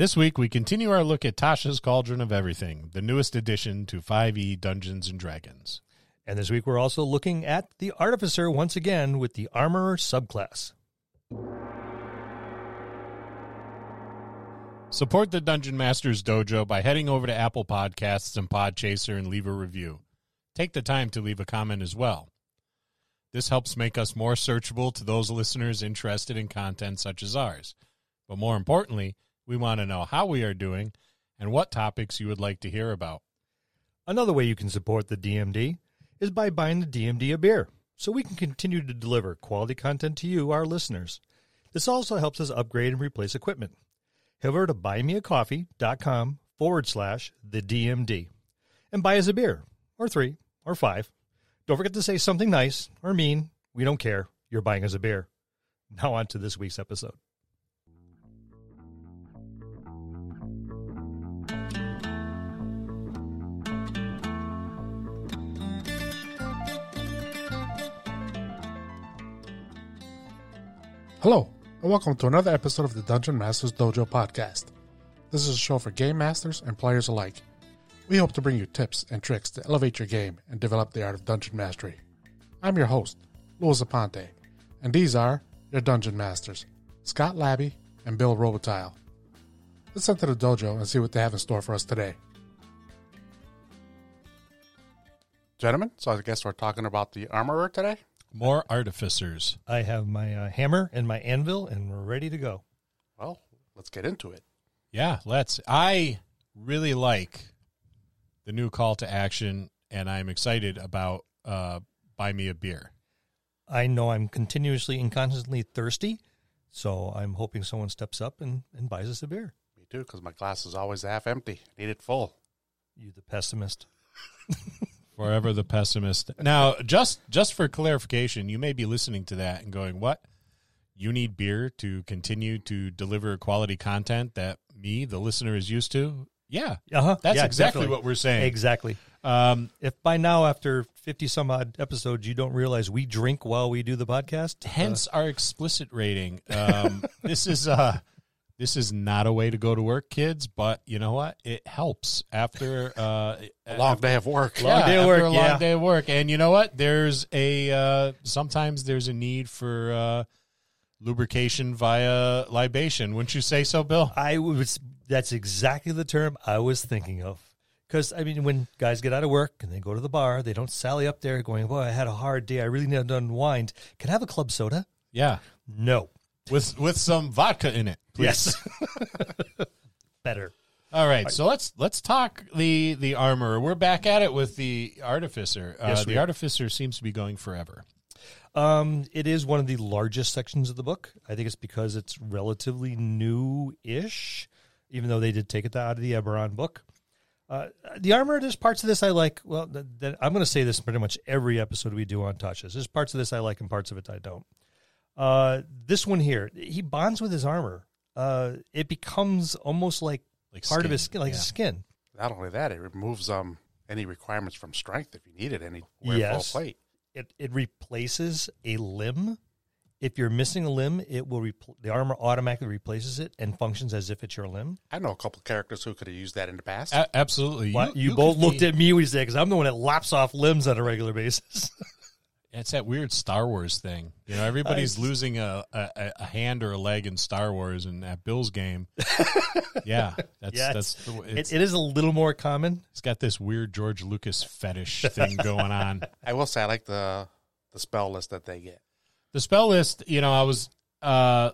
This week, we continue our look at Tasha's Cauldron of Everything, the newest addition to 5e Dungeons and Dragons. And this week we're also looking at the Artificer once again with the Armorer subclass. Support the Dungeon Masters Dojo by heading over to Apple Podcasts and Podchaser and leave a review. Take the time to leave a comment as well. This helps make us more searchable to those listeners interested in content such as ours. But more importantly, we want to know how we are doing and what topics you would like to hear about. Another way you can support the DMD is by buying the DMD a beer so we can continue to deliver quality content to you, our listeners. This also helps us upgrade and replace equipment. Head over to buymeacoffee.com forward slash the DMD and buy us a beer or three or five. Don't forget to say something nice or mean. We don't care. You're buying us a beer. Now on to this week's episode. Hello, and welcome to another episode of the Dungeon Masters Dojo podcast. This is a show for game masters and players alike. We hope to bring you tips and tricks to elevate your game and develop the art of dungeon mastery. I'm your host, Louis Aponte, and these are your dungeon masters, Scott Labby and Bill Robotile. Let's enter the dojo and see what they have in store for us today. Gentlemen, so I guess we're talking about the armorer today. More artificers. I have my uh, hammer and my anvil, and we're ready to go. Well, let's get into it. Yeah, let's. I really like the new call to action, and I'm excited about uh, buy me a beer. I know I'm continuously and constantly thirsty, so I'm hoping someone steps up and, and buys us a beer. Me too, because my glass is always half empty. I need it full. You, the pessimist. Forever the pessimist. Now, just just for clarification, you may be listening to that and going, "What? You need beer to continue to deliver quality content that me, the listener, is used to?" Yeah, Uh-huh. that's Yeah, exactly definitely. what we're saying. Exactly. Um, If by now, after 50 some odd episodes, you don't realize we drink while we do the podcast, hence our explicit rating. Um, this is uh, this is not a way to go to work, kids. But you know what? It helps after uh, A long day of work. Long day of after work, a long yeah. day of work. And you know what? There's a uh, sometimes there's a need for uh, lubrication via libation. Wouldn't you say so, Bill? I was, that's exactly the term I was thinking of. Because, I mean, when guys get out of work and they go to the bar, they don't sally up there going, Boy, I had a hard day. I really need to unwind. Can I have a club soda? Yeah, No. With with some vodka in it. Please. Yes. Better. All right, so let's let's talk the the armor. We're back at it with the artificer. Uh, Yes, the are. artificer seems to be going forever. Um, it is one of the largest sections of the book. I think it's because it's relatively new-ish, even though they did take it out of the Eberron book. Uh, the armor, there's parts of this I like. Well, th- th- I'm going to say this pretty much every episode we do on Tasha's. There's parts of this I like and parts of it I don't. Uh, this one here, he bonds with his armor. Uh, it becomes almost like, Like part of his skin, like yeah. skin. Not only that, it removes um any requirements from strength if you needed any Yes. full plate. it it replaces a limb. If you're missing a limb, it will repl- the armor automatically replaces it and functions as if it's your limb. I know a couple characters who could have used that in the past. A- absolutely. Why- You, both looked be- at me when you said because I'm the one that lops off limbs on a regular basis. It's that weird Star Wars thing. You know, everybody's losing a, a, a hand or a leg in Star Wars, and at Bill's game, yeah, that's Yeah, that's the, it's, it, it is a little more common. it's got this weird George Lucas fetish thing going on. I will say I like the the spell list that they get. The spell list, you know, I was uh,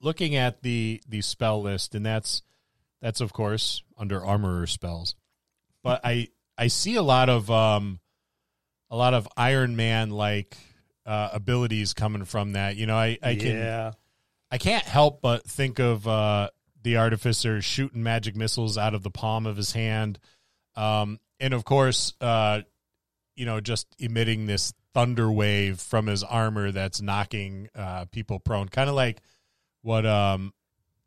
looking at the the spell list, and that's that's of course under armorer spells, but I I see a lot of um a lot of Iron Man like uh, abilities coming from that. You know, I I can yeah, I can't help but think of uh, the artificer shooting magic missiles out of the palm of his hand, um, and of course, uh, you know, just emitting this thunder wave from his armor that's knocking uh, people prone, kind of like what um,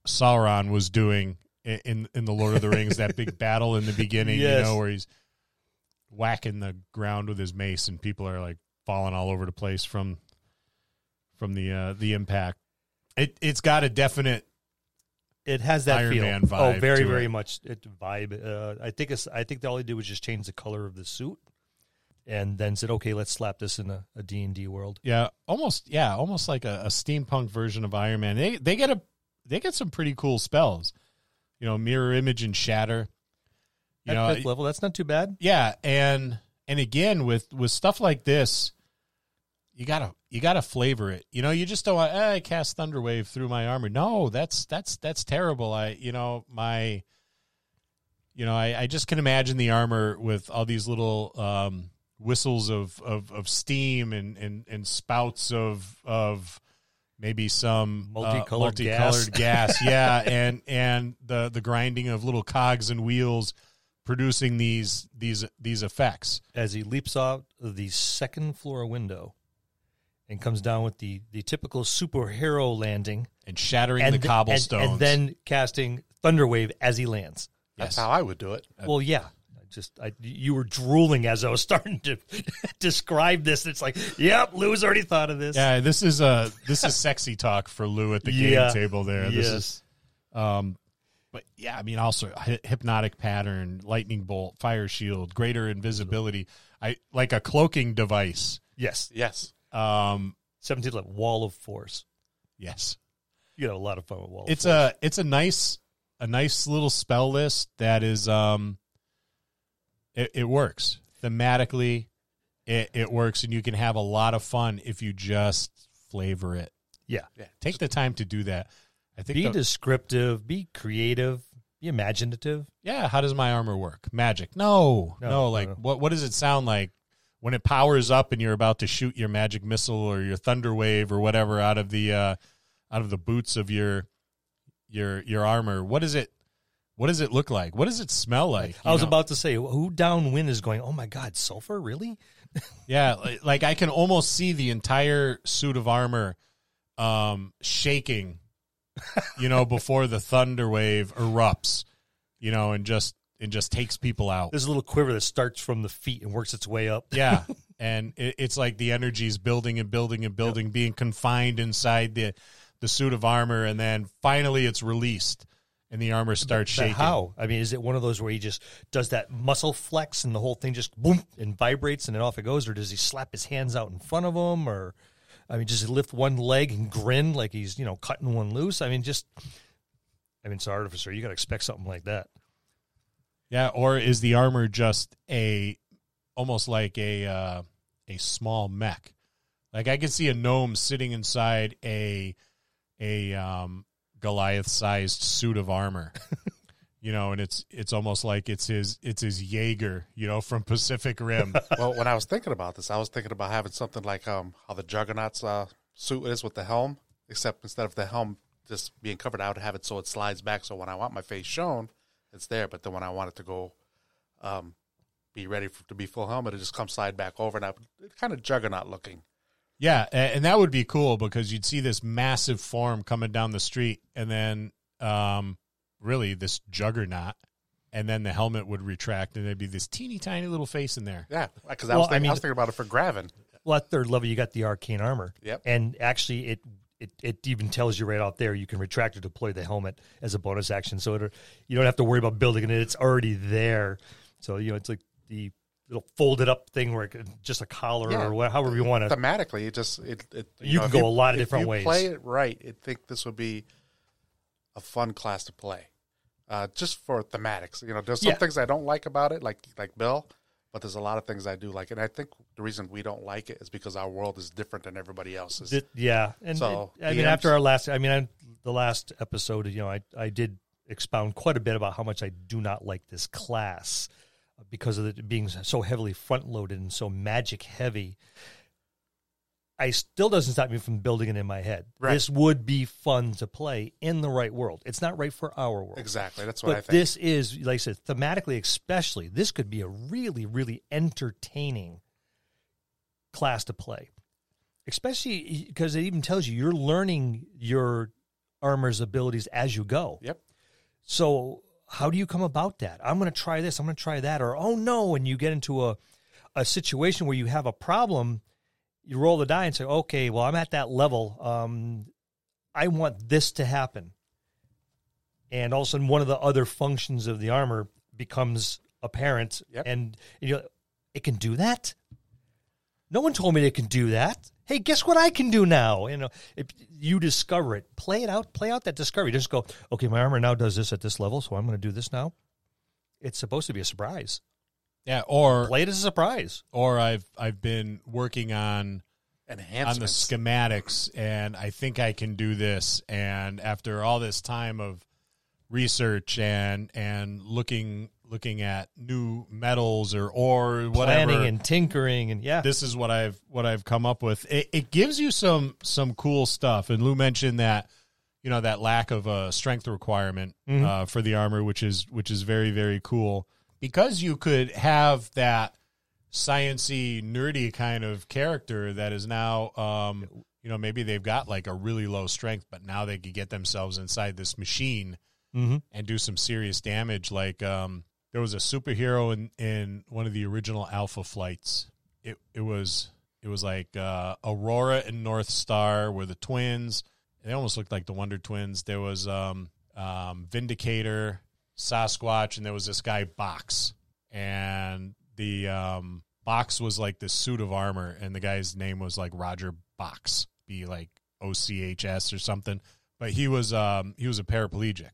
Sauron was doing in, in in the Lord of the Rings, that big battle in the beginning, you know, where he's whacking the ground with his mace, and people are like falling all over the place from from the uh, the impact. It it's got a definite It has that Iron feel. Man vibe oh, very, very it. much it vibe. Uh, I think it's, I think all they did was just change the color of the suit, and then said, "Okay, let's slap this in a, a D and D world." Yeah, almost. Yeah, almost like a, a steampunk version of Iron Man. They they get a they get some pretty cool spells. You know, mirror image and shatter. You At know, fifth level, that's not too bad. yeah, and and again with with stuff like this, you gotta you gotta flavor it. You know, you just don't want eh, I cast Thunderwave through my armor. No, that's that's that's terrible. I you know my. You know, I, I just can imagine the armor with all these little um, whistles of, of, of steam and, and, and spouts of of maybe some uh, Multicolored gas. multicolored gas. Yeah, and and the the grinding of little cogs and wheels producing these these these effects. As he leaps out of the second floor window, and comes down with the the typical superhero landing, and shattering and the th- cobblestones. and, and then casting Thunderwave as he lands. That's Yes. how I would do it. Well, yeah. I just I, you were drooling as I was starting to describe this. It's like, yep, Lou's already thought of this. yeah, this is a this is sexy talk for Lou at the Yeah. game table there. This Yes. is um but yeah, I mean also hypnotic pattern, lightning bolt, fire shield, greater invisibility. I like a cloaking device. Yes. Yes. Um 17 level wall of force. yes. You got a lot of fun with wall. It's of force. a it's a nice a nice little spell list that is um it, it works thematically it, it works and you can have a lot of fun if you just flavor it yeah. Yeah. take the time to do that i think Be the- descriptive. Be creative. Be imaginative. yeah how does my armor work magic no No, no, like no. what what does it sound like when it powers up and you're about to shoot your magic missile or your thunder wave or whatever out of the uh out of the boots of your your your armor what does it what does it look like what does it smell like I was know? about to say, who downwind is going? Oh my God, sulfur, really? Yeah, like, like I can almost see the entire suit of armor um shaking, you know, before the thunder wave erupts, you know, and just and just takes people out. There's a little quiver that starts from the feet and works its way up. Yeah, and it, it's like the energy is building and building and building, being confined inside the the suit of armor, and then finally it's released, and the armor starts But shaking. how? I mean, is it one of those where he just does that muscle flex and the whole thing just boom and vibrates and then off it goes, or does he slap his hands out in front of him, or I mean, just lift one leg and grin like he's you know cutting one loose? I mean, just I mean, it's an artificer. You got to expect something like that. Yeah, or is the armor just a almost like a uh, a small mech? Like I can see a gnome sitting inside a a um, Goliath sized suit of armor. you know, and it's it's almost like it's his it's his Jaeger, you know, from Pacific Rim. well, when I was thinking about this, I was thinking about having something like um how the Juggernaut's uh, suit is with the helm, except instead of the helm just being covered, I would have it so it slides back. So when I want my face shown, it's there. But then when I want it to go, um, be ready for, to be full helmet, it just comes slide back over, and I, it's kind of Juggernaut looking. yeah, and that would be cool because you'd see this massive form coming down the street, and then um, really this juggernaut, and then the helmet would retract, and there'd be this teeny tiny little face in there. Yeah, because I Well, was I thinking, I, mean- was thinking about it for Gravin. Well, at third level, you got the arcane armor. Yep. And actually, it it, it even tells you right out there you can retract or deploy the helmet as a bonus action. So it, you don't have to worry about building it; it's already there. So you know, it's like the little folded up thing where it could, just a collar Yeah. or wha- however you want to. Thematically, it just it, it You can if go a lot of if different you ways. Play it right. I think this would be a fun class to play, uh, just for thematics. You know, there's some Yeah. things I don't like about it, like like Bill, but there's a lot of things I do like, and I think the reason we don't like it is because our world is different than everybody else's. Th- yeah, and So, it- I mean, after our last, I mean, I, the last episode, you know, I I did expound quite a bit about how much I do not like this class because of it being so heavily front loaded and so magic heavy. I still doesn't stop me from building it in my head. Right. This would be fun to play in the right world. It's not right for our world. exactly. That's what I think. this is, like I said, thematically, especially, this could be a really, really entertaining class to play. Especially because it even tells you you're learning your armor's abilities as you go. yep. So, how do you come about that? I'm going to try this, I'm going to try that, or oh no, and you get into a, a situation where you have a problem, you roll the die and say, okay, well, I'm at that level. Um, I want this to happen. and all of a sudden one of the other functions of the armor becomes apparent, Yep. and you know it can do that. No one told me it can do that. Hey, guess what I can do now? You know, if you discover it, play it out, play out that discovery. Just go, okay, my armor now does this at this level, so I'm going to do this now. It's supposed to be a surprise. Yeah, or Play it as a surprise. or I've I've been working on on the Enhancements. schematics and I think I can do this and after all this time of research and and looking looking at new metals or or whatever Planning and tinkering, and yeah, this is what I've what I've come up with. It, it gives you some some cool stuff. And Lou mentioned that you know that lack of a strength requirement Mhm. uh, for the armor, which is which is very very cool because you could have that sciency nerdy kind of character that is now um, you know maybe they've got like a really low strength, but now they could get themselves inside this machine mm-hmm. and do some serious damage. Like um, there was a superhero in, in one of the original Alpha flights. It it was it was like uh, Aurora and North Star were the twins. They almost looked like the Wonder Twins. There was um, um, Vindicator, Sasquatch, and there was this guy Box. And the um, Box was like this suit of armor, and the guy's name was like Roger Bochs, be like O C H S or something. But he was um, he was a paraplegic.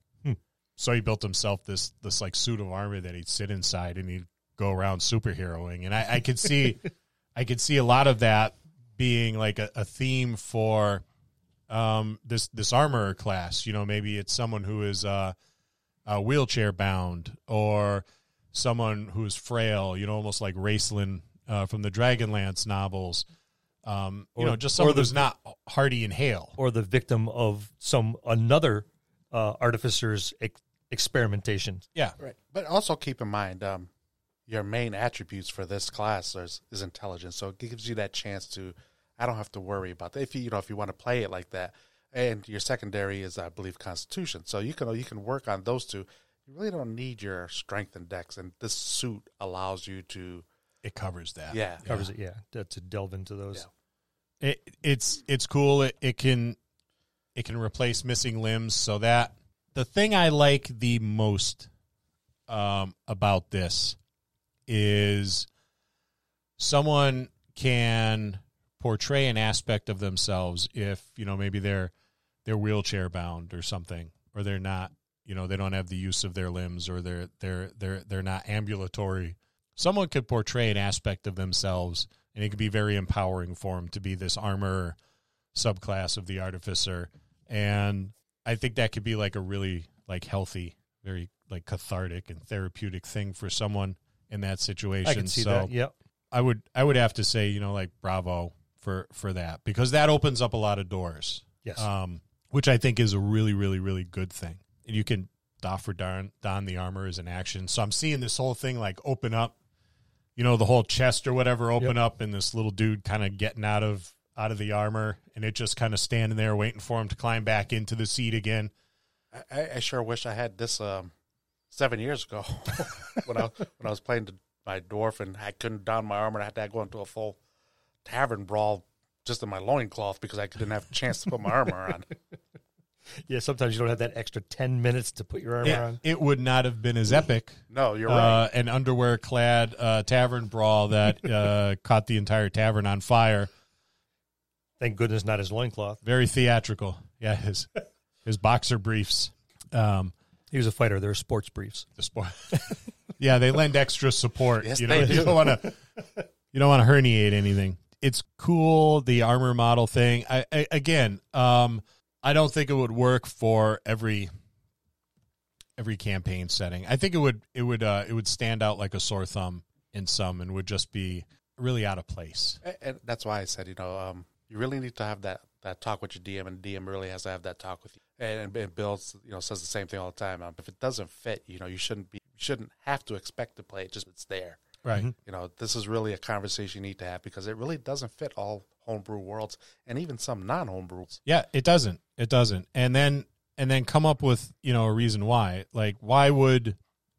So he built himself this this like suit of armor that he'd sit inside and he'd go around superheroing. And I, I could see I could see a lot of that being like a, a theme for um, this this armor class. You know, maybe it's someone who is uh, uh, wheelchair bound or someone who's frail. You know, almost like Raistlin uh, from the Dragonlance novels. Um, you Or- know, just or someone the- who's not hardy and hail. or the victim of some another uh, artificer's ex- experimentation. Yeah, Right. But also keep in mind, um, your main attributes for this class is, is intelligence. So it gives you that chance to, I don't have to worry about that. If you, you know, if you want to play it like that, and your secondary is, I believe, Constitution. So you can you can work on those two. You really don't need your strength and dex, and this suit allows you to, it covers that. yeah, Covers it, yeah, to, to delve into those. Yeah. it, it's it's cool. It, it can it can replace missing limbs. So that the thing I like the most um, about this is someone can portray an aspect of themselves if you know maybe they're they're wheelchair bound or something or they're not you know they don't have the use of their limbs or they're they're they're they're not ambulatory someone could portray an aspect of themselves and it could be very empowering for them to be this armor subclass of the artificer and i think that could be like a really like healthy very like cathartic and therapeutic thing for someone in that situation I can see so that. Yep. I would I would have to say you know like bravo for for that because that opens up a lot of doors. Yes. Um, which I think is a really really really good thing. And you can doff or don don the armor as an action. So I'm seeing this whole thing like open up, you know, the whole chest or whatever open up, and this little dude kind of getting out of out of the armor, and it just kind of standing there waiting for him to climb back into the seat again. I, I sure wish I had this um, seven years ago when I when I was playing the, my dwarf and I couldn't don my armor. and I had to go into a full tavern brawl just in my loincloth because I didn't have a chance to put my armor on. Yeah, sometimes you don't have that extra 10 minutes to put your armor It, on. it would not have been as epic No, you're right. uh, an underwear clad uh, tavern brawl that uh, caught the entire tavern on fire. Thank goodness not his loincloth. Very theatrical. Yeah, his his boxer briefs. Um, He was a fighter. They're sports briefs. the sport. yeah, they lend extra support. Yes, you know, they do. you don't want to you don't want to herniate anything. It's cool the armor model thing. I, I again, um, I don't think it would work for every every campaign setting. I think it would it would uh, it would stand out like a sore thumb in some and would just be really out of place. And- that's why I said, you know, um, you really need to have that, that talk with your DM, and DM really has to have that talk with you. And, and Bill, you know, says the same thing all the time. Um, if it doesn't fit, you know, you shouldn't be, you shouldn't have to expect to play it. Just it's there. Right. You know, this is really a conversation you need to have because it really doesn't fit all homebrew worlds and even some non-homebrews. Yeah, it doesn't. It doesn't. And then and then come up with, you know, a reason why. Like why would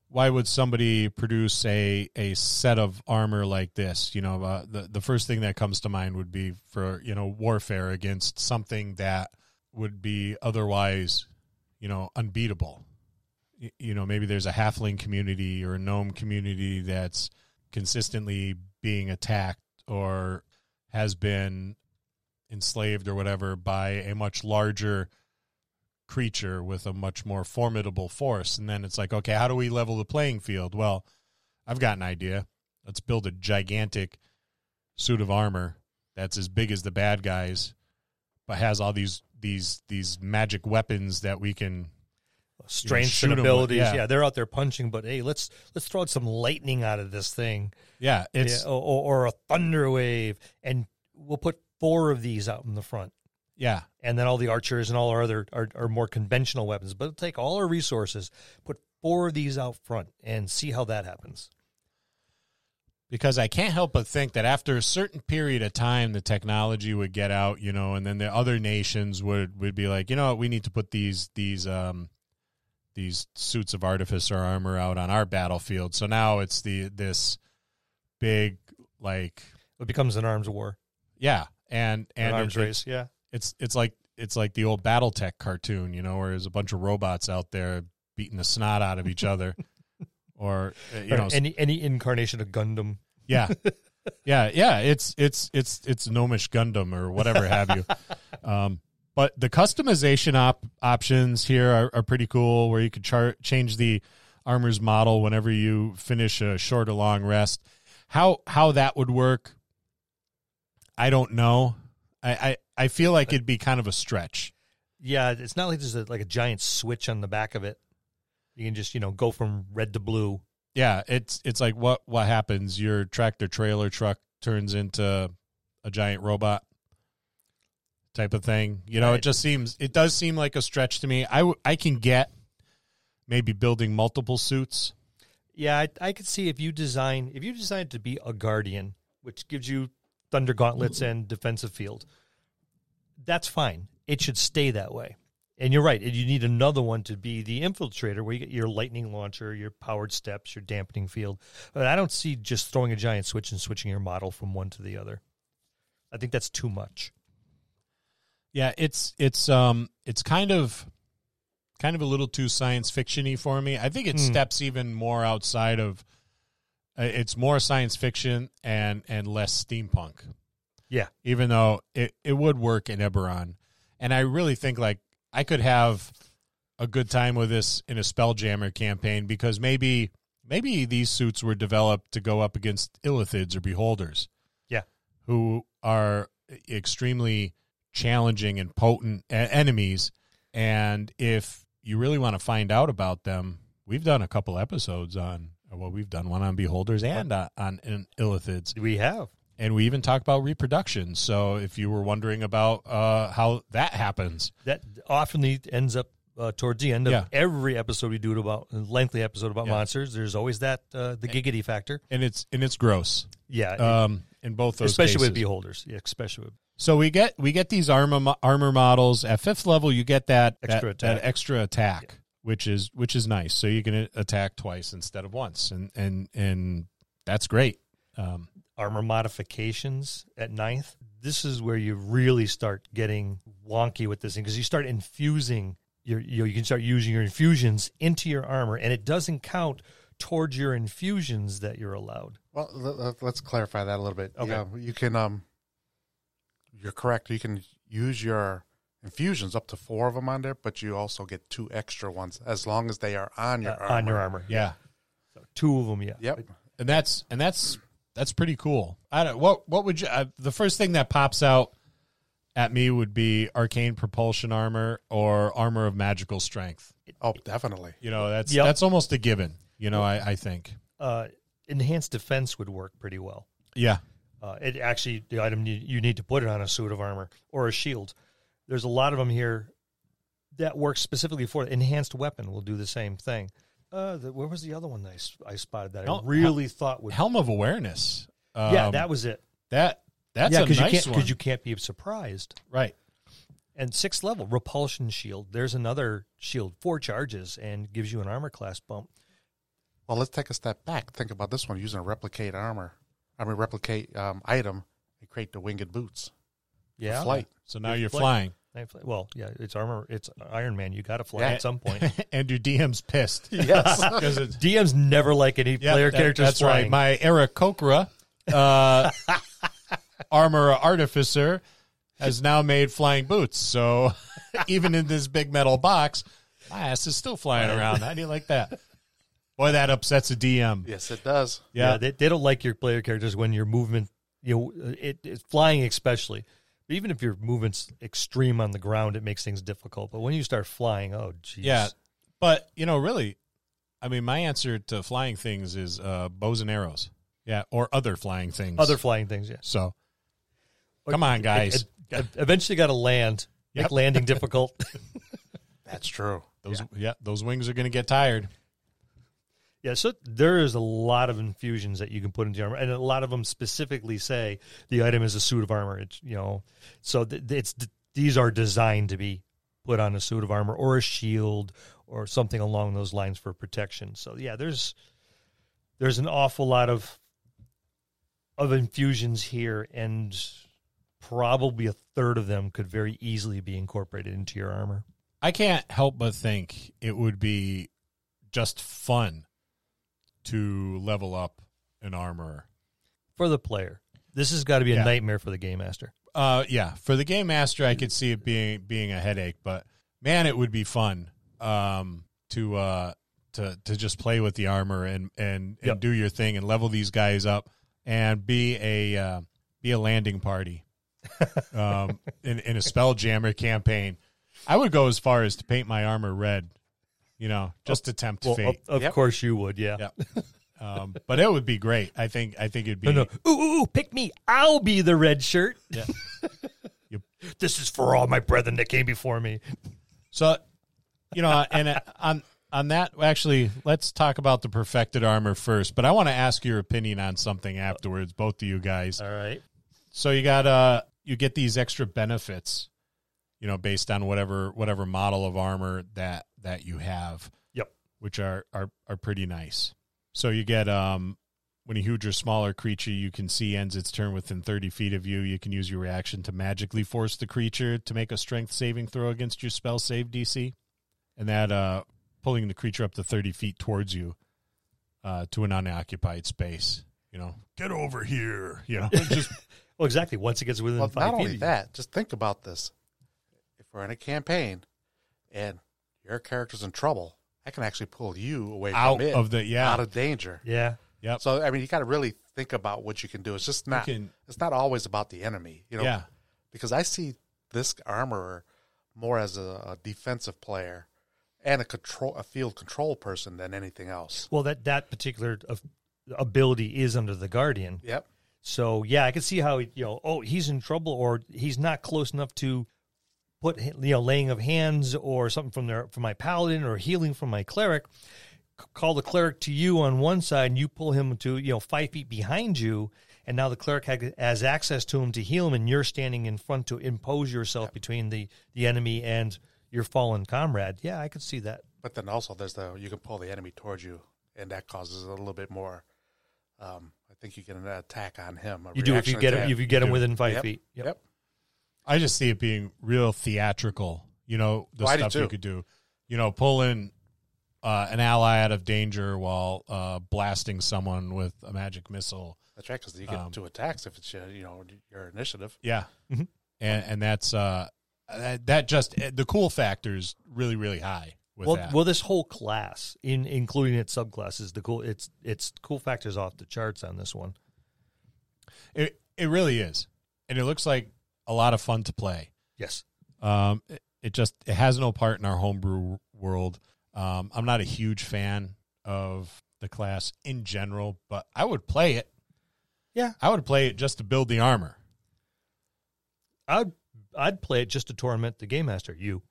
why would somebody produce a a set of armor like this? You know, uh, the the first thing that comes to mind would be for, you know, warfare against something that would be otherwise, you know, unbeatable. y- you know maybe there's a halfling community or a gnome community that's consistently being attacked or has been enslaved or whatever by a much larger creature with a much more formidable force. And then it's like okay how do we level the playing field? Well i've got an idea. Let's build a gigantic suit of armor that's as big as the bad guys but has all these these these magic weapons that we can Strengths and abilities. yeah. yeah. they're out there punching, but hey, let's let's throw out some lightning out of this thing. yeah it's Yeah, or, or, or a thunder wave, and we'll put four of these out in the front, yeah and then all the archers and all our other our, our more conventional weapons. But take all our resources, put four of these out front, and see how that happens. because I can't help but think that after a certain period of time, the technology would get out, you know, and then the other nations would would be like, you know, what, we need to put these these um these suits of artificer armor out on our battlefield. So now it's the this big like It becomes an arms war, yeah, and an and arms it- race. Yeah, it's it's like it's like the old BattleTech cartoon, you know, where there's a bunch of robots out there beating the snot out of each other, or uh, you Or know, any any incarnation of Gundam. yeah, yeah, yeah. It's it's it's it's Gnomish Gundam or whatever have you. Um, but the customization op- options here are, are pretty cool, where you could char- change the armor's model whenever you finish a short or long rest. How how that would work, I don't know. I, I, I feel like it'd be kind of a stretch. Yeah, it's not like there's a, like a giant switch on the back of it. You can just you know go from red to blue. Yeah, it's it's like what what happens? Your tractor trailer truck turns into a giant robot type of thing. You know, it just seems it does seem like a stretch to me. I w- I can get maybe building multiple suits. Yeah, I, I could see if you design if you design it to be a guardian, which gives you thunder gauntlets and defensive field. That's fine. It should stay that way. And you're right. You need another one to be the infiltrator, where you get your lightning launcher, your powered steps, your dampening field. But I don't see just throwing a giant switch and switching your model from one to the other. I think that's too much. Yeah, it's it's um it's kind of kind of a little too science fictiony for me. I think it Hmm. steps even more outside of uh, it's more science fiction and and less steampunk. Yeah. even though it, it would work in Eberron. And I really think like I could have a good time with this in a Spelljammer campaign because maybe maybe these suits were developed to go up against Illithids or Beholders. Yeah. Who are extremely challenging and potent enemies. And if you really want to find out about them, we've done a couple episodes on, well, we've done one on Beholders and uh, on, on Illithids We have. and we even talk about reproduction. So if you were wondering about uh, how that happens, That often ends up uh, towards the end of Yeah. every episode we do about a lengthy episode about Yeah. monsters. There's always that uh, the giggity factor. and it's and it's gross, Yeah, um, in both those especially with beholders. Yeah, especially with So we get we get these armor armor models at fifth level. You get that Extra that, that attack. extra attack, which is which is nice. So you can attack twice instead of once, and and and that's great. Um, armor modifications at ninth. This is where you really start getting wonky with this thing because you start infusing your you, know, you can start using your infusions into your armor, and it doesn't count towards your infusions that you're allowed. Well, let- let- let's clarify that a little bit. Okay. Yeah, you can. Um, you're correct. You can use your infusions up to four of them on there, but you also get two extra ones as long as they are on your Uh, armor. on your armor. yeah, So two of them, yeah. Yep. and that's and that's that's pretty cool. I don't what what would you uh, the first thing that pops out at me would be arcane propulsion armor or armor of magical strength. Oh, definitely. You know, that's Yep. that's almost a given. You know, I I think. Uh, enhanced defense would work pretty well. Yeah. Uh, it actually the item you, you need to put it on a suit of armor or a shield. There's a lot of them here that work specifically for enhanced weapon. Will do the same thing. Uh, the, where was the other one that I, s- I spotted that Hel- I really thought would? Helm of awareness. Um, yeah, that was it. that that's yeah, a because nice you can't one. because you can't be surprised. right. And sixth level repulsion shield. There's another shield, four charges, and gives you an armor class bump. Well, let's take a step back. Think about this one using a replicate armor. I mean, replicate um, item and create the winged boots. Yeah, Flight. So now Good you're flight. flying. Well, yeah, it's armor. It's Iron Man. You got to fly Yeah. at some point. and your DM's pissed Yes. because it's DMs never like any Yeah, player that- characters That's flying. right. My Eric Kokra, uh, armor artificer, has now made flying boots. So even in this big metal box, my ass is still flying around. How do you like that? Boy, that upsets a DM. yes, it does. yeah, Yeah. they, they don't like your player characters when your movement, you know, it, it's flying especially. But even if your movement's extreme on the ground, it makes things difficult. But when you start flying, oh, geez. Yeah. But, you know, really, I mean, my answer to flying things is uh, bows and arrows. Yeah. Or other flying things. Other flying things, yeah. So, come on, guys. It- it- eventually got to land. Make landing difficult. That's true. those, yeah. those wings are going to get tired. Yeah, so there is a lot of infusions that you can put into armor, and a lot of them specifically say the item is a suit of armor. It's you know, so th- it's these are designed to be put on a suit of armor or a shield or something along those lines for protection. So yeah, there's there's an awful lot of of infusions here, and probably a third of them could very easily be incorporated into your armor. I can't help but think it would be just fun to level up an armorer. for the player. This has got to be a Yeah. nightmare for the game master. Uh, yeah, for the game master, I could see it being being a headache, but man, it would be fun um, to uh, to to just play with the armor and and, and Yep. do your thing and level these guys up and be a uh, be a landing party um, in in a spelljammer campaign. I would go as far as to paint my armor red, you know, just to tempt Well, fate. of, of Yep. course you would, yeah. Yeah. Um, but it would be great. I think. I think it'd be. No, no. Ooh, ooh, ooh, pick me. I'll be the red shirt. Yeah. You- This is for all my brethren that came before me. So, you know, and uh, on on that, actually, let's talk about the perfected armor first. But I want to ask your opinion on something afterwards, both of you guys. All right. So you got uh, you get these extra benefits, you know, based on whatever whatever model of armor that that you have. Yep. which are are are pretty nice. So you get um when a huge or smaller creature you can see ends its turn within 30 feet of you, you can use your reaction to magically force the creature to make a strength saving throw against your spell save DC. And that uh pulling the creature up to 30 feet towards you uh to an unoccupied space, you know. Get over here, you know. Just Well, exactly. Once it gets within Well, five not feet. only that, just think about this. If we're in a campaign and your character's in trouble, I can actually pull you away out from it, of the yeah. out of danger. Yeah. Yep. So I mean, you got to really think about what you can do. It's just not. can- it's not always about the enemy, you know. yeah. Because I see this armorer more as a, a defensive player and a control, a field control person than anything else. Well, that that particular ability is under the guardian. Yep. So yeah, I can see how you know. Oh, he's in trouble, or he's not close enough to put you know laying of hands or something from their from my paladin or healing from my cleric. Call the cleric to you on one side, and you pull him to you know five feet behind you, and now the cleric has access to him to heal him, and you're standing in front to impose yourself between the the enemy and your fallen comrade. Yeah, I could see that. But then also there's the you can pull the enemy towards you, and that causes a little bit more. Um, I think you get an attack on him. You do if you get him if you get him within five Yep. feet. Yep. I just see it being real theatrical. You know, the Oh, I do stuff you could do. You know, pulling uh, an ally out of danger while uh, blasting someone with a magic missile. That's right, because you get Um, two attacks if it's you know your initiative. Yeah, Mhm. and and that's uh, that, that just the cool factor is really really high with well, that. well, this whole class, in including its subclasses, the cool it's it's cool factors off the charts on this one. it it really is, and it looks like a lot of fun to play. Yes, Um, it, it just it has no part in our homebrew world. Um, I'm not a huge fan of the class in general, but I would play it. Yeah. I would play it just to build the armor. I'd I'd play it just to torment the game master. You,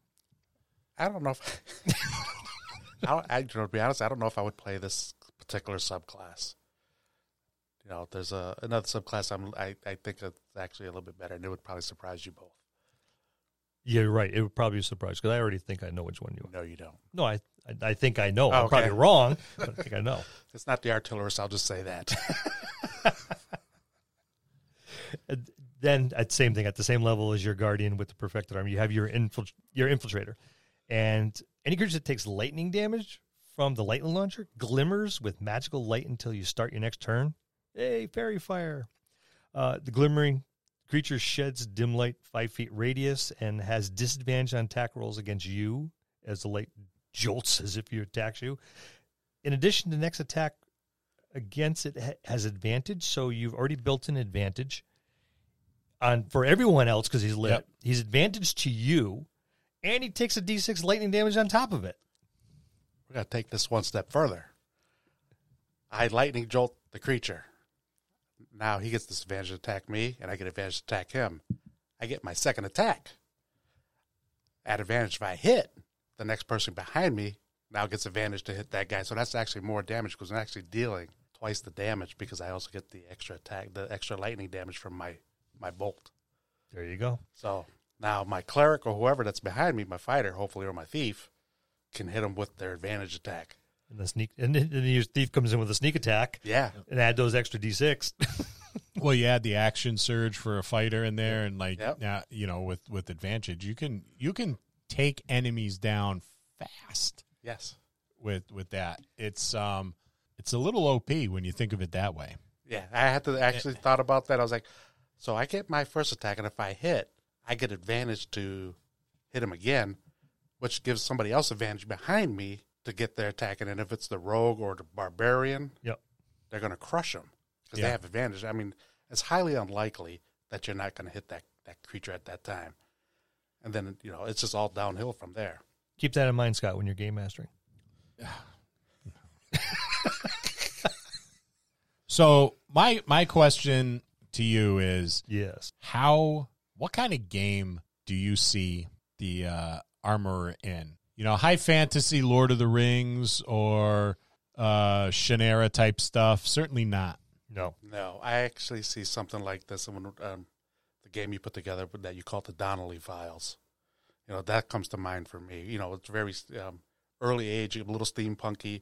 I don't know if I, don't, I, you know, to be honest, I don't know if I would play this particular subclass. You know, there's a another subclass I'm I, I think it's actually a little bit better, and it would probably surprise you both. yeah, you're right. It would probably surprise because I already think I know which one you. are. No, you don't. No, I I, I think I know. Oh, I'm okay. probably wrong, but I think I know. It's not the artillerist. I'll just say that. Then at same thing at the same level as your guardian with the perfected arm, you have your infil- your infiltrator, and any creature that takes lightning damage from the lightning launcher glimmers with magical light until you start your next turn. Hey, fairy fire! Uh, the glimmering creature sheds dim light five feet radius and has disadvantage on attack rolls against you as the light jolts as if you attacks you. In addition, the next attack against it ha- has advantage, so you've already built an advantage on for everyone else because he's lit. Yep. He's advantage to you, and he takes a d6 lightning damage on top of it. We're going to take this one step further. I lightning jolt the creature. Now he gets this advantage to attack me, and I get advantage to attack him. I get my second attack. At advantage if I hit, the next person behind me now gets advantage to hit that guy. So that's actually more damage because I'm actually dealing twice the damage because I also get the extra attack, the extra lightning damage from my my bolt. There you go. So now my cleric or whoever that's behind me, my fighter, hopefully, or my thief, can hit them with their advantage attack. And the sneak, and then then your thief comes in with a sneak attack Yeah, and add those extra d6. Well, you add the action surge for a fighter in there, and like Yep. now, you know, with with advantage, you can you can take enemies down fast yes, with with that. It's um, it's a little OP when you think of it that way. yeah. I had to actually thought about that. I was like, so I get my first attack, and if I hit, I get advantage to hit him again, which gives somebody else advantage behind me to get their attack. And if it's the rogue or the barbarian, yep. they're going to crush them because Yeah. they have advantage. I mean, it's highly unlikely that you're not going to hit that, that creature at that time. And then, you know, it's just all downhill from there. Keep that in mind, Scott, when you're game mastering. So my my question to you is Yes. how what kind of game do you see the uh, armorer in? You know, high fantasy, Lord of the Rings, or uh, Shannara type stuff? Certainly not. No. No, I actually see something like this when um, the game you put together that you call the Donnelly Files. You know, that comes to mind for me. You know, it's very um, early age, a little steampunky,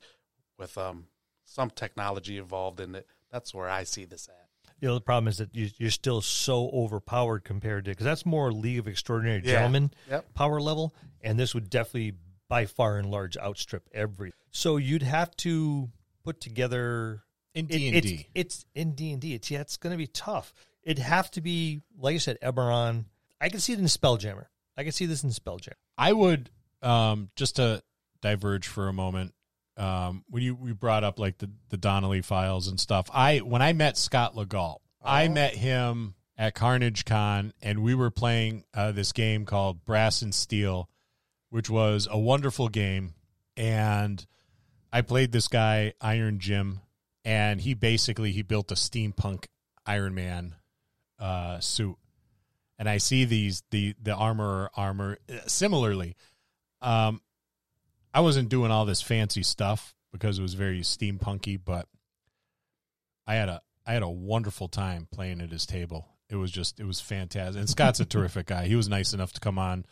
with um, some technology involved in it. That's where I see this at. You know, the problem is that you, you're still so overpowered compared to because that's more League of Extraordinary Yeah. Gentlemen Yep. power level, and this would definitely by far and large outstrip every. So you'd have to put together In D and D. it's in D and D. It's yeah, it's going to be tough. It'd have to be like I said, Eberron. I can see it in Spelljammer. I can see this in Spelljammer. I would um, just to diverge for a moment. Um, when you we brought up like the the Donnelly files and stuff, I when I met Scott Legault, I Oh. met him at Carnage Con, and we were playing uh, this game called Brass and Steel, which was a wonderful game. And I played this guy Iron Jim, and he basically he built a steampunk Iron Man uh, suit and I see these the the armor armor uh, similarly. Um, I wasn't doing all this fancy stuff because it was very steampunky, but I had a I had a wonderful time playing at his table. It was just it was fantastic. And Scott's a terrific guy. He was nice enough to come on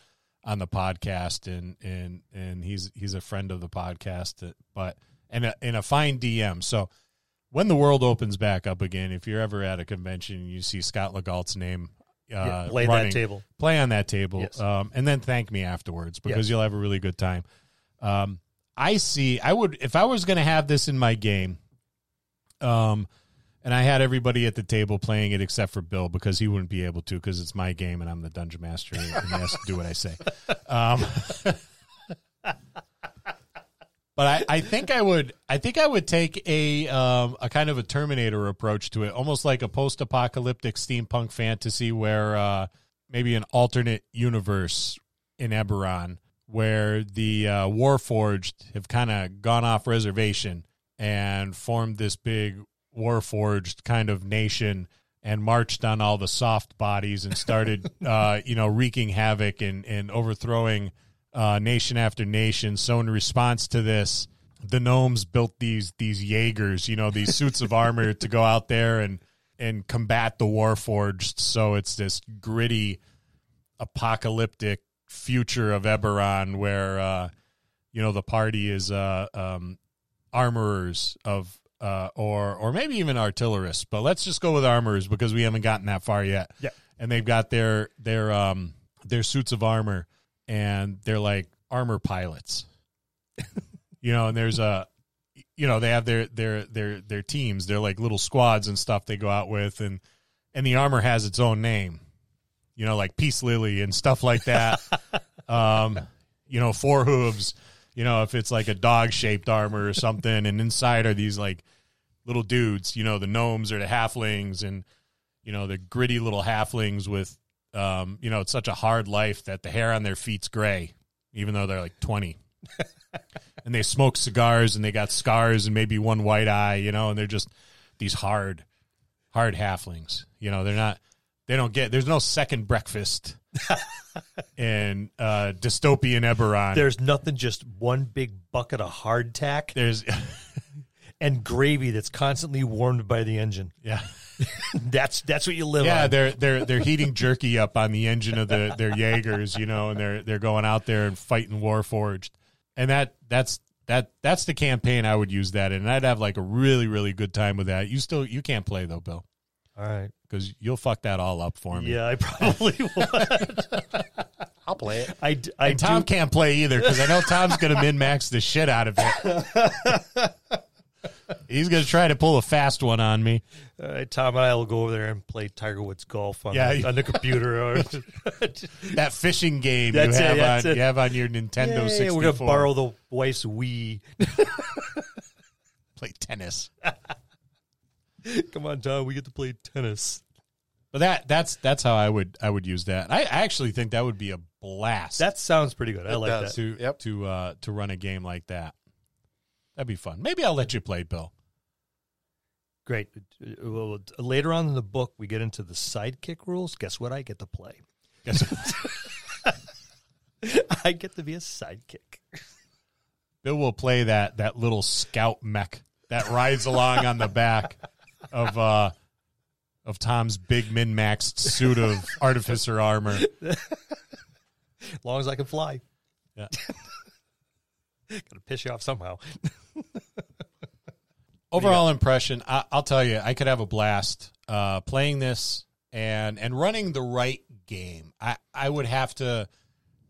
on the podcast and and and he's he's a friend of the podcast, uh, but and a, and a fine DM. So when the world opens back up again, if you're ever at a convention and you see Scott Legault's name uh, Yeah, lay running, that table. play on that table, Yes. um, and then thank me afterwards because Yes. you'll have a really good time. Um, I see. I would if I was going to have this in my game, um, and I had everybody at the table playing it except for Bill because he wouldn't be able to because it's my game and I'm the dungeon master and he has to do what I say. Um, but I, I think I would I think I would take a um, a kind of a Terminator approach to it, almost like a post apocalyptic steampunk fantasy where uh, maybe an alternate universe in Eberron where the uh, Warforged have kind of gone off reservation and formed this big Warforged kind of nation and marched on all the soft bodies and started, uh, you know, wreaking havoc and, and overthrowing uh, nation after nation. So in response to this, the gnomes built these these Jaegers, you know, these suits of armor to go out there and and combat the Warforged. So it's this gritty, apocalyptic future of Eberron where uh, you know the party is uh, um, armorers of uh, or or maybe even artillerists, but let's just go with armors because we haven't gotten that far yet. Yeah. and they've got their their um their suits of armor, and they're like armor pilots. you know, and there's a you know they have their their their their teams. They're like little squads and stuff they go out with, and and the armor has its own name. You know, like Peace Lily and stuff like that. um, you know, four hooves. You know, if it's like a dog shaped armor or something, and inside are these like little dudes. You know, the gnomes or the halflings, and you know the gritty little halflings with, um, you know, it's such a hard life that the hair on their feet's gray, even though they're like twenty. and they smoke cigars and they got scars and maybe one white eye, you know, and they're just these hard, hard halflings. You know, they're not, they don't get, there's no second breakfast in uh, dystopian Eberron. There's nothing, just one big bucket of hardtack there's, and gravy that's constantly warmed by the engine. yeah. That's that's what you live Yeah, on. they're they're they're heating jerky up on the engine of the their Jaegers, you know, and they're they're going out there and fighting Warforged, and that that's that that's the campaign I would use that in, and I'd have like a really really good time with that. You still you can't play though, Bill, All right. Because you'll fuck that all up for me. Yeah, I probably would. I'll play it. I, d- I And Tom do. can't play either because I know Tom's going to min max the shit out of it. He's going to try to pull a fast one on me. All right, Tom and I will go over there and play Tiger Woods golf on, Yeah, the, on the computer. Or, That fishing game you That's it, have on it. you have on your Nintendo Yeah, 64. we're gonna borrow the wife's Wii. play tennis. Come on, John, we get to play tennis. But that that's that's how I would I would use that. I actually think that would be a blast. That sounds pretty good. I It like does. that. to Yep. to uh to run a game like that. That'd be fun. Maybe I'll let you play, Bill. Great. Uh, Well, later on in the book, we get into the sidekick rules. Guess what? I get to play. Guess- I get to be a sidekick. Bill will play that that little scout mech that rides along on the back of uh of Tom's big min maxed suit of artificer armor. As long as I can fly. Yeah. Got to piss you off somehow. Overall impression, I, I'll tell you, I could have a blast uh, playing this and and running the right game. I I would have to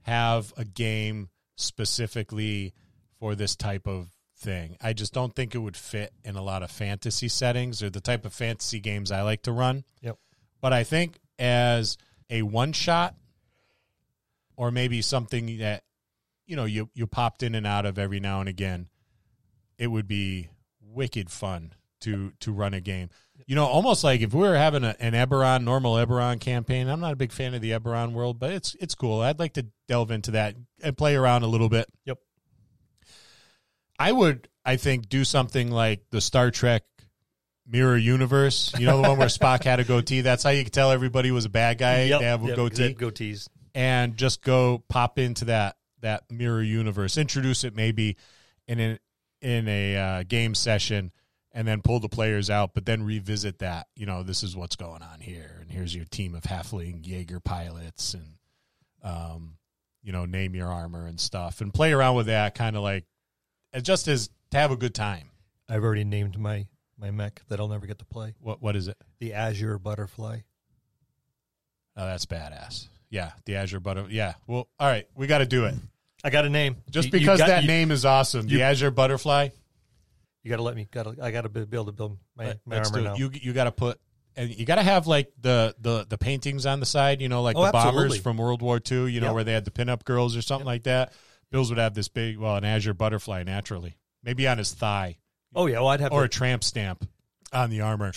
have a game specifically for this type of thing. I just don't think it would fit in a lot of fantasy settings or the type of fantasy games I like to run. Yep. But I think as a one shot or maybe something that you know you you popped in and out of every now and again, it would be wicked fun to to run a game. You know, almost like if we were having a, an Eberron normal Eberron campaign. I'm not a big fan of the Eberron world, but it's it's cool. I'd like to delve into that and play around a little bit. Yep. I would, I think, do something like the Star Trek Mirror Universe. You know, the one where Spock had a goatee. That's how you could tell everybody was a bad guy. Yep, They have a yep, goatee goatees. and just go pop into that that mirror universe introduce it maybe in a, in a uh, game session and then pull the players out but then revisit that you know this is what's going on here and here's your team of halfling jaeger pilots and um you know name your armor and stuff and play around with that kind of like uh, just as to have a good time I've already named my my mech that I'll never get to play. what what is it The Azure Butterfly. oh that's badass yeah the azure Butterfly. yeah well all right we got to do it I got a name. just You- you because got- that you, name is awesome you- the azure butterfly You got to let me. Got to. I got to be able to build my, Let- my let's armor do now. it. You you got to put and you got to have like the the the paintings on the side. You know, like Oh, the bombers absolutely. from World War II. You know, Yep. where they had the pinup girls or something like that. Bills would have this big, well, an azure butterfly naturally, maybe on his thigh oh yeah. Well, I'd have. or a to, tramp stamp on the armor.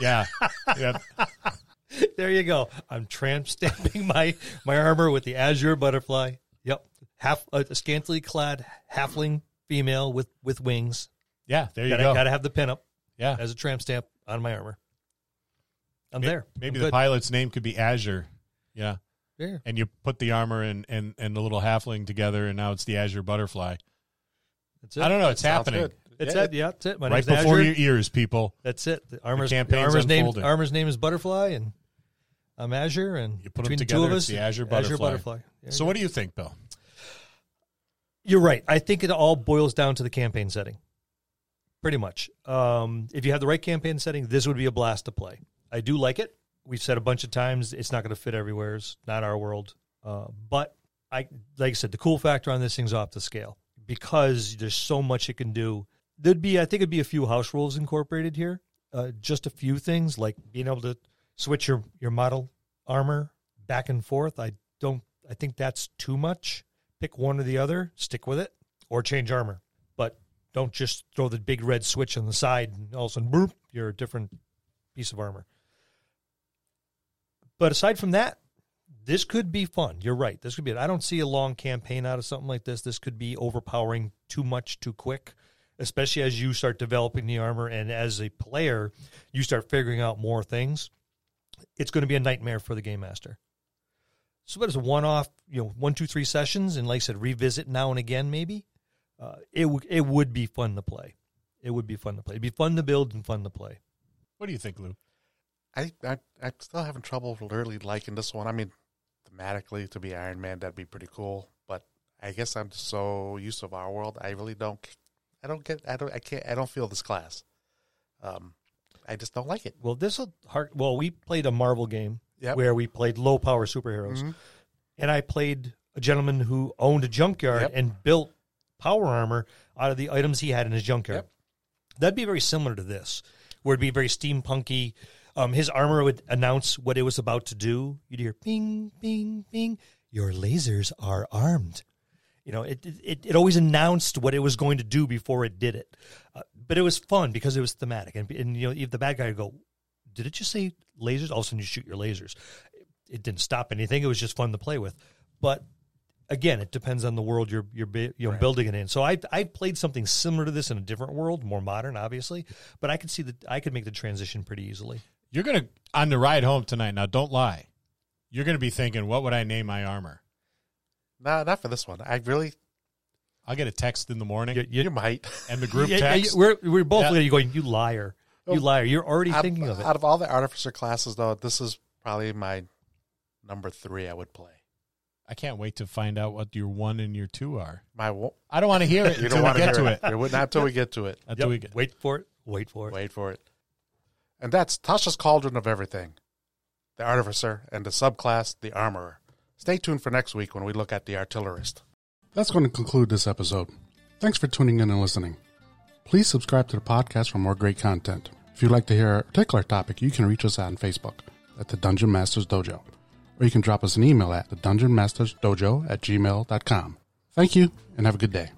yeah, yeah. there you go. I'm tramp stamping my my armor with the Azure Butterfly. Yep. Half a scantily clad halfling female with with wings. yeah. There you Gotta, go. gotta have the pinup yeah, as a tramp stamp on my armor. I'm May- there. Maybe I'm the good. pilot's name could be Azure. Yeah, There. and you put the armor and and and the little halfling together, and now it's the azure butterfly. That's it. I don't know. It's Sounds happening good. That's Yeah, it. Yeah, that's it. My right name's before Azure. your ears, people. That's it. The armor's, the campaign's armor's name unfolding. armor's name is Butterfly, and I'm Azure, and You put 'em between the together, two of it's us, the Azure Azure Butterfly. Butterfly. There So, you what do you think, Bill? You're right. I think it all boils down to the campaign setting. Pretty much. Um, if you have the right campaign setting, this would be a blast to play. I do like it. We've said a bunch of times it's not going to fit everywhere. It's not our world. Uh, but I, like I said, the cool factor on this thing's off the scale because there's so much it can do. There'd be, I think, it'd be a few house rules incorporated here. Uh, just a few things like being able to switch your your model armor back and forth. I don't. I think that's too much. Pick one or the other. Stick with it, or change armor. But don't just throw the big red switch on the side and all of a sudden, boop, you're a different piece of armor. But aside from that, this could be fun. You're right. This could be. it. I don't see a long campaign out of something like this. This could be overpowering too much too quick, especially as you start developing the armor and as a player, you start figuring out more things. It's going to be a nightmare for the game master. So, but is a one-off? You know, one, two, three sessions, and like I said, revisit now and again, maybe. Uh, it w- it would be fun to play. It would be fun to play. It'd be fun to build and fun to play. What do you think, Lou? I, I I'm still having trouble really liking this one. I mean, thematically to be Iron Man, that'd be pretty cool. But I guess I'm so used to our world. I really don't. I don't get. I don't. I can't. I don't feel this class. Um, I just don't like it. Well, this will hard. Well, we played a Marvel game Yep. where we played low power superheroes, Mhm. and I played a gentleman who owned a junkyard Yep. and built power armor out of the items he had in his junkyard. Yep. That'd be very similar to this, where it'd be very steampunky. Um, his armor would announce what it was about to do. You'd hear ping, ping, ping. Your lasers are armed. You know, it it, it always announced what it was going to do before it did it. Uh, but it was fun because it was thematic. And, and you know, if the bad guy would go, did it just say lasers? All of a sudden you shoot your lasers. It didn't stop anything. It was just fun to play with. But again, it depends on the world you're you're you know Right. building it in. So I I played something similar to this in a different world, more modern, obviously. But I could see that I could make the transition pretty easily. You're gonna on the ride home tonight. Now, don't lie. You're gonna be thinking, "What would I name my armor?" No, not for this one. I really. I'll get a text in the morning You, you- You might. and the group yeah, yeah, text. we're we're both Yeah. looking at you going, you liar, you liar. You're already out, thinking of it. out of all the artificer classes, though, this is probably my number three. I would play I can't wait to find out what your one and your two are. my. wo- I don't want to hear it You until don't we want to get to it. it. It Not until we get to it. Until Yep, we get. wait for it. Wait for it. Wait for it. And that's Tasha's Cauldron of Everything, the Artificer, and the subclass, the Armorer. Stay tuned for next week when we look at the Artillerist. That's going to conclude this episode. Thanks for tuning in and listening. Please subscribe to the podcast for more great content. If you'd like to hear a particular topic, you can reach us on Facebook at the Dungeon Masters Dojo, or you can drop us an email at the Dungeon Masters Dojo at gmail.com. Thank you, and have a good day.